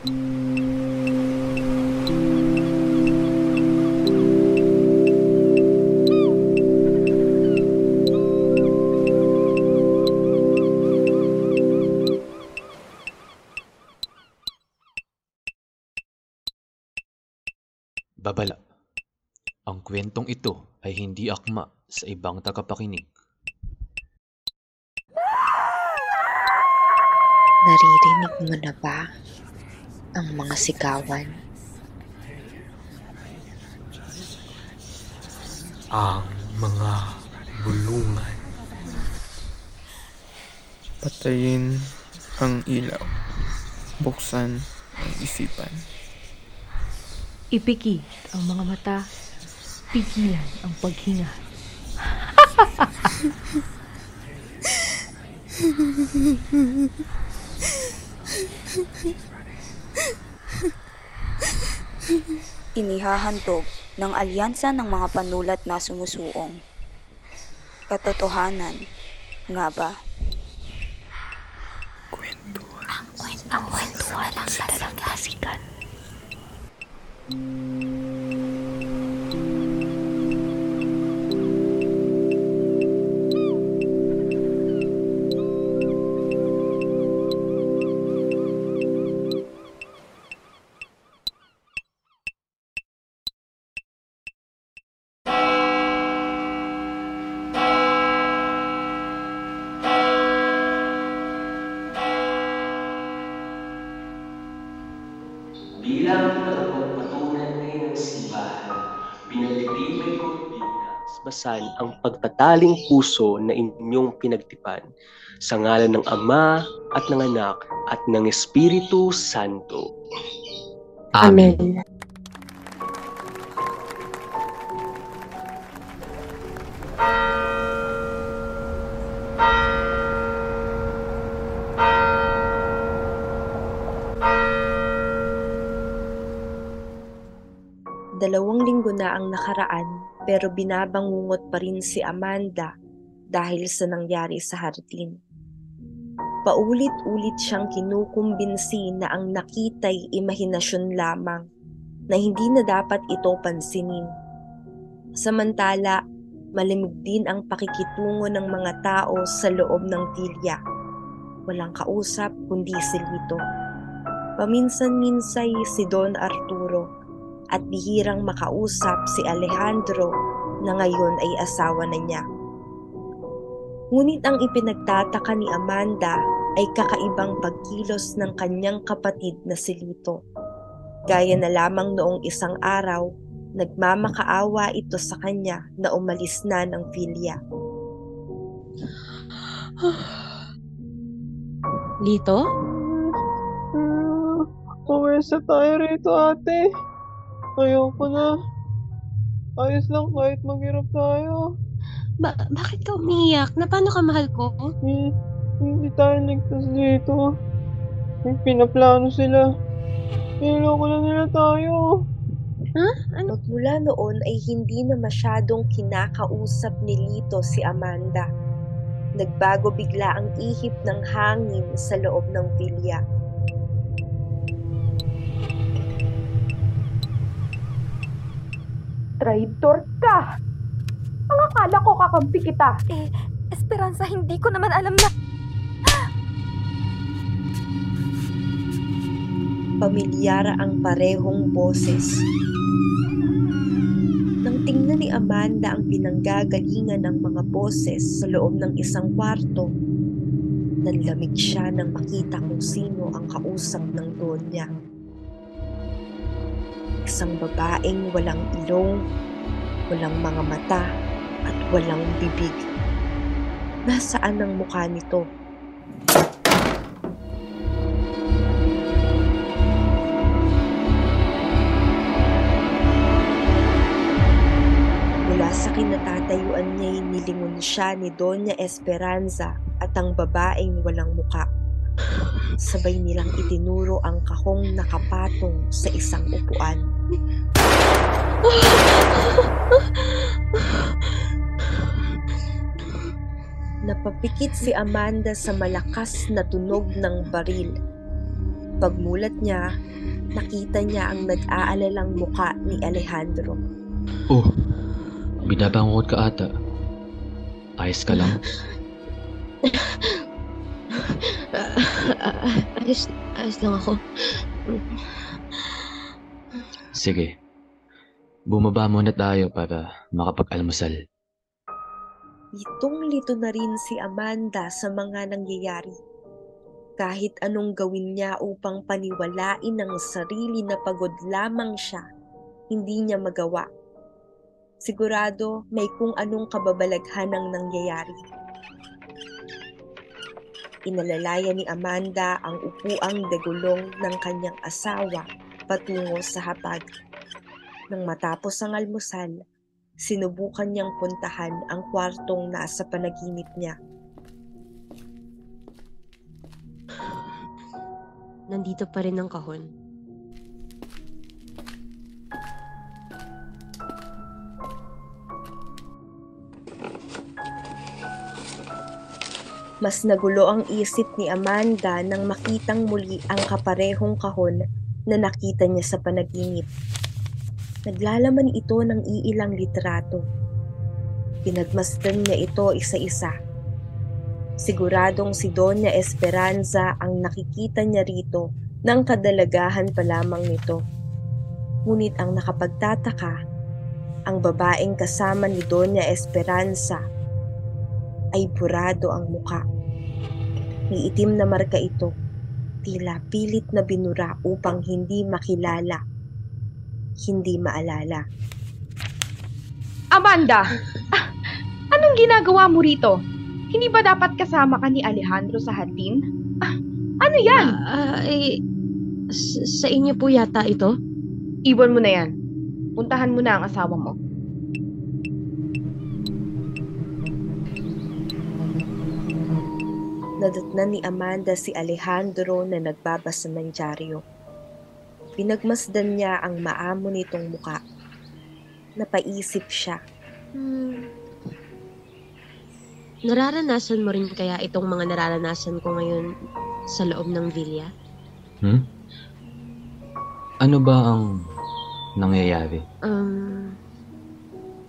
Babala. Ang kwentong ito ay hindi akma sa ibang tagapakinig. Naririnig mo na ba ang mga sigawan? ang mga bulungan. Patayin ang ilaw. Buksan ang isipan. Ipikit ang mga mata, pigilan ang paghinga. Inihahandog ng alyansa ng mga panulat na sumusuong. Katotohanan, nga ba? Bilang basan ang pagtataling puso na inyong pinagtipan sa ngalan ng Ama at ng Anak at ng Espiritu Santo. Amen. Dalawang pero binabangungot pa rin si Amanda dahil sa nangyari sa hardin. Paulit-ulit siyang kinukumbinsi na ang nakita'y imahinasyon lamang na hindi na dapat ito pansinin. Samantala, malimig din ang pakikitungo ng mga tao sa loob ng tilya. Walang kausap kundi si Lito. Paminsan-minsay si Don Arturo at bihirang makausap si Alejandro na ngayon ay asawa na niya. Ngunit ang ipinagtataka ni Amanda ay kakaibang pagkilos ng kanyang kapatid na si Lito. Gaya na lamang noong isang araw, nagmamakaawa ito sa kanya na umalis na ng Filia. Lito? Pumesa tayo rito, ate. Ayoko na. Ayos lang kahit maghirap tayo. Ba- bakit ka umiyak? Na paano ka mahal ko? Eh, hindi tayo ligtas dito. May pinaplano sila. Niloko na nila tayo. At mula noon ay hindi na masyadong kinakausap ni Lito si Amanda. Nagbago bigla ang ihip ng hangin sa loob ng Villa. Traitor ka! Ang akala ko kakampi kita. Eh, Esperanza, hindi ko naman alam na... Pamilyara ang parehong boses. Nang tingnan ni Amanda ang pinanggagalingan ng mga boses sa loob ng isang kwarto, nanlamig siya nang makita kung sino ang kausap ng donya. Isang babaeng walang ilong, walang mga mata, at walang bibig. Nasaan ang mukha nito? Mula sa kinatatayuan niya'y nilingon siya ni Doña Esperanza at ang babaeng walang muka. Sabay nilang itinuro ang kahong nakapatong sa isang upuan. Napapikit si Amanda sa malakas na tunog ng baril. Pagmulat niya, nakita niya ang nag-aalalang muka ni Alejandro. Oh, binabangot ka ata. Ayos ka lang? ayos, ayos lang ako. Sige. Bumaba muna tayo para makapag-almusal. Litong-lito na rin si Amanda sa mga nangyayari. Kahit anong gawin niya upang paniwalain ng sarili na pagod lamang siya, hindi niya magawa. Sigurado may kung anong kababalaghan ang nangyayari. Inalalaya ni Amanda ang upuang degulong ng kanyang asawa patungo sa hapag. Nang matapos ang almusal, sinubukan niyang puntahan ang kwartong nasa panaginip niya. Nandito pa rin ang kahon. Mas nagulo ang isip ni Amanda nang makitang muli ang kaparehong kahon na nakita niya sa panaginip. Naglalaman ito ng iilang litrato. Pinagmasdan niya ito isa-isa. Siguradong si Doña Esperanza ang nakikita niya rito ng kadalagahan pa lamang nito. Ngunit ang nakapagtataka, ang babaeng kasama ni Doña Esperanza ay burado ang muka. May itim na marka ito, tila pilit na binura upang hindi makilala, hindi maalala. Amanda! Ah, anong ginagawa mo rito? Hindi ba dapat kasama ka ni Alejandro sa hatin? Ah, ano yan? Eh, s- sa inyo po yata ito? Iwan mo na yan. Puntahan mo na ang asawa mo. Nadatnan ni Amanda si Alejandro na nagbabasa ng dyaryo. Pinagmasdan niya ang maamo nitong muka. Napaisip siya. Hmm. Nararanasan mo rin kaya itong mga nararanasan ko ngayon sa loob ng villa? Hmm? Ano ba ang nangyayari? Um,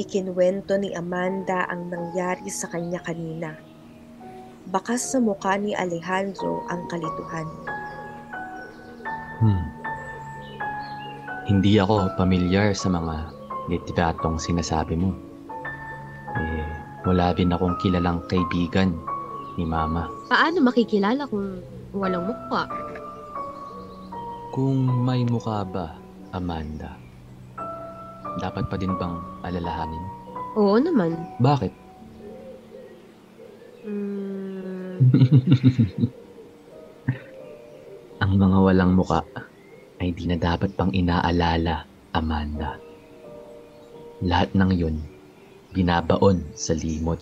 Ikinwento ni Amanda ang nangyari sa kanya kanina. Bakas sa mukha ni Alejandro ang kalituhan. Hmm. Hindi ako pamilyar sa mga litratong sinasabi mo. Eh, wala din akong kilalang kaibigan ni Mama. paano makikilala kung walang mukha? Kung may mukha ba, Amanda, dapat pa din bang alalahanin? Oo naman. Bakit? Ang mga walang muka ay di na dapat pang inaalala, Amanda. Lahat ng yun, binabaon sa limot.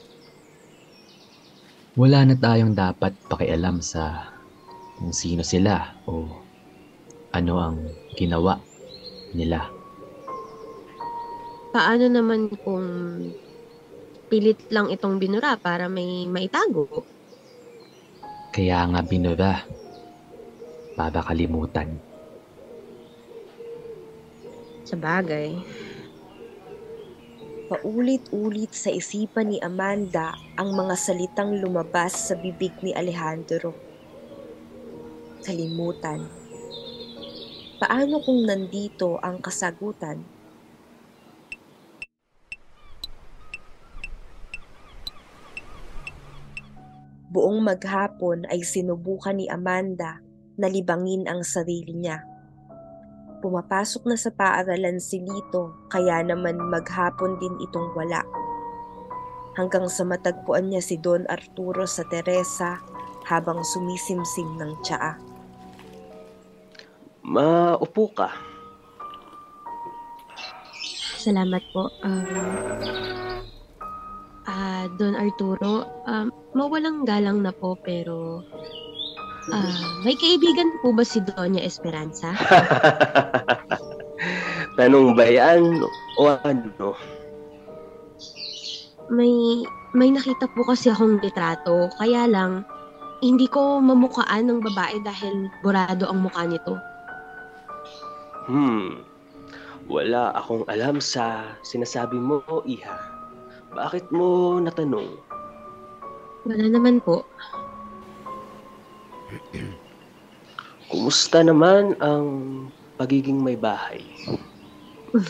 Wala na tayong dapat pakialam sa kung sino sila o ano ang ginawa nila. paano naman kung pilit lang itong binura para may maitago? Kaya nga binura para kalimutan. Sa bagay. Paulit-ulit sa isipan ni Amanda ang mga salitang lumabas sa bibig ni Alejandro. Kalimutan. Paano kung nandito ang kasagutan? Buong maghapon ay sinubukan ni Amanda na libangin ang sarili niya. Pumapasok na sa paaralan si Lito kaya naman maghapon din itong wala. Hanggang sa matagpuan niya si Don Arturo sa Teresa habang sumisimsim ng tsaa. Maupo ka. Salamat po. Um, ah, Don Arturo, um, mawalang galang na po pero ah, may kaibigan po ba si Doña Esperanza? Tanong ba yan o ano? May may nakita po kasi akong litrato, kaya lang hindi ko mamukaan ng babae dahil burado ang mukha nito. Hmm. Wala akong alam sa sinasabi mo, Iha. Bakit mo natanong? Wala naman po. Kumusta naman ang pagiging may bahay?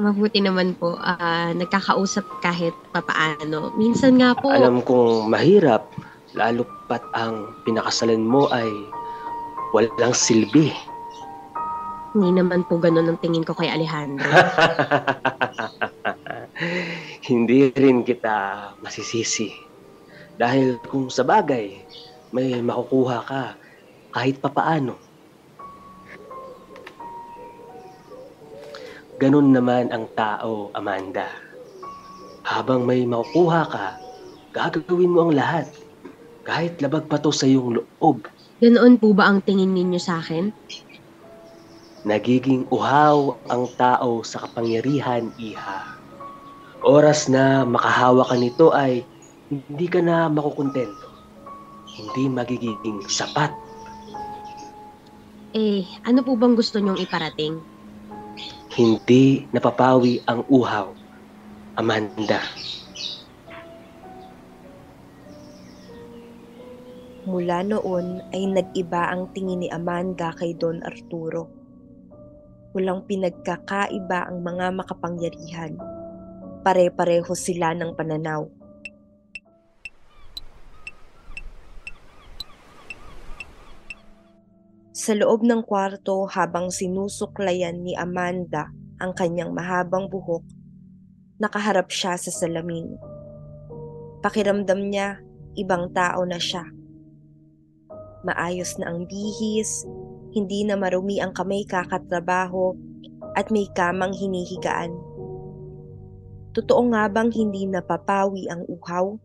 Mabuti naman po. ah, nagkakausap kahit papaano. Minsan nga po, Alam kong mahirap, lalo pat ang pinakasalan mo ay walang silbi. hindi naman po ganun ang tingin ko kay Alejandro. Hindi rin kita masisisi. Dahil kung sa bagay, may makukuha ka kahit papaano. Ganun naman ang tao, Amanda. Habang may makukuha ka, gagawin mo ang lahat. Kahit labag pa to sa iyong loob. Ganoon po ba ang tingin ninyo sa akin? Nagiging uhaw ang tao sa kapangyarihan, Iha. Oras na makahawa ka nito ay hindi ka na makukontento. Hindi magiging sapat. Eh, ano po bang gusto nyong iparating? Hindi napapawi ang uhaw, Amanda. Mula noon ay nag-iba ang tingin ni Amanda kay Don Arturo. Walang pinagkakaiba ang mga makapangyarihan. Pare-pareho sila ng pananaw. Sa loob ng kwarto habang sinusuklayan ni Amanda ang kanyang mahabang buhok, nakaharap siya sa salamin. Pakiramdam niya, ibang tao na siya. Maayos na ang bihis, hindi na marumi ang kamay kakatrabaho, at may kamang hinihigaan. Totoo nga bang hindi napapawi ang uhaw?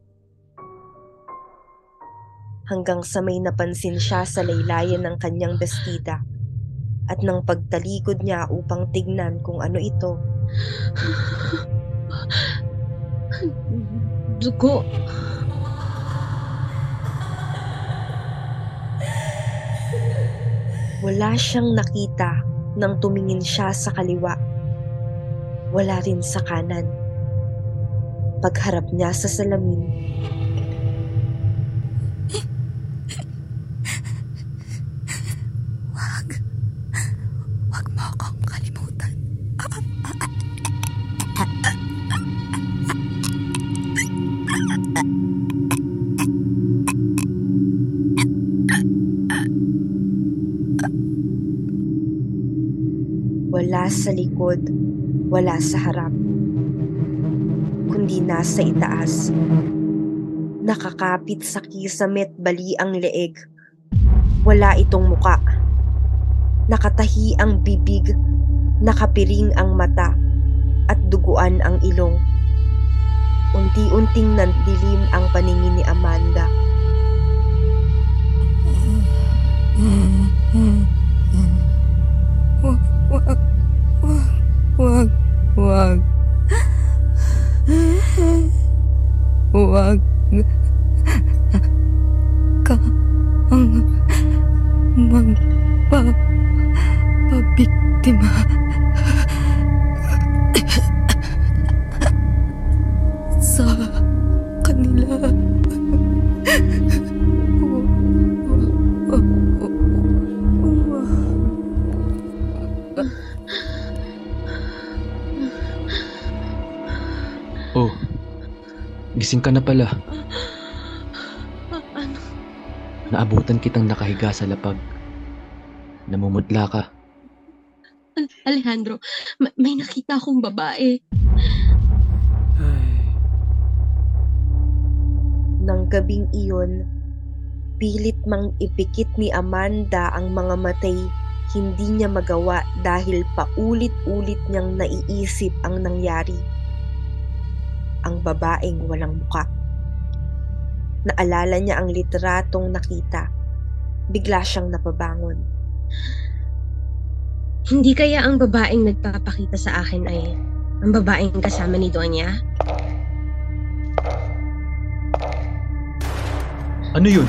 Hanggang sa may napansin siya sa laylayan ng kanyang bestida at nang pagtalikod niya upang tignan kung ano ito, Dugo. wala siyang nakita nang tumingin siya sa kaliwa. Wala rin sa kanan. Pagharap niya sa salamin, sa likod, wala sa harap, kundi nasa itaas. Nakakapit sa kisamet bali ang leeg. Wala itong muka. Nakatahi ang bibig, nakapiring ang mata, at duguan ang ilong. Unti-unting nandilim ang paningin ni Amanda. Wag, gising ka na pala. Ano? Naabutan kitang nakahiga sa lapag. Namumutla ka. Al- Alejandro, ma- may nakita akong babae. Nang gabing iyon, pilit mang ipikit ni Amanda ang mga matay hindi niya magawa dahil paulit-ulit niyang naiisip ang nangyari. Ang babaeng walang muka. Naalala niya ang litratong nakita. Bigla siyang napabangon. Hindi kaya ang babaeng nagpapakita sa akin ay ang babaeng kasama ni Donya? Ano yun?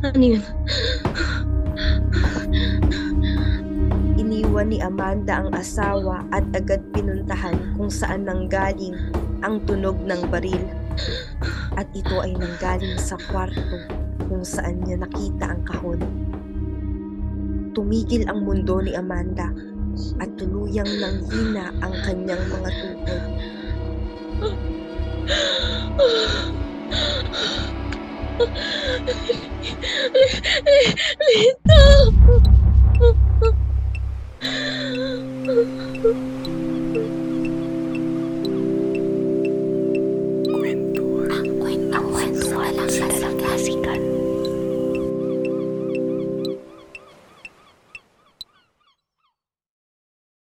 Ano yun? Iniwan ni Amanda ang asawa at agad pinuntahan kung saan nanggaling ang tunog ng baril. At ito ay nanggaling sa kwarto kung saan niya nakita ang kahon. Tumigil ang mundo ni Amanda at tuluyang nanghina ang kanyang mga tuhod. Lito!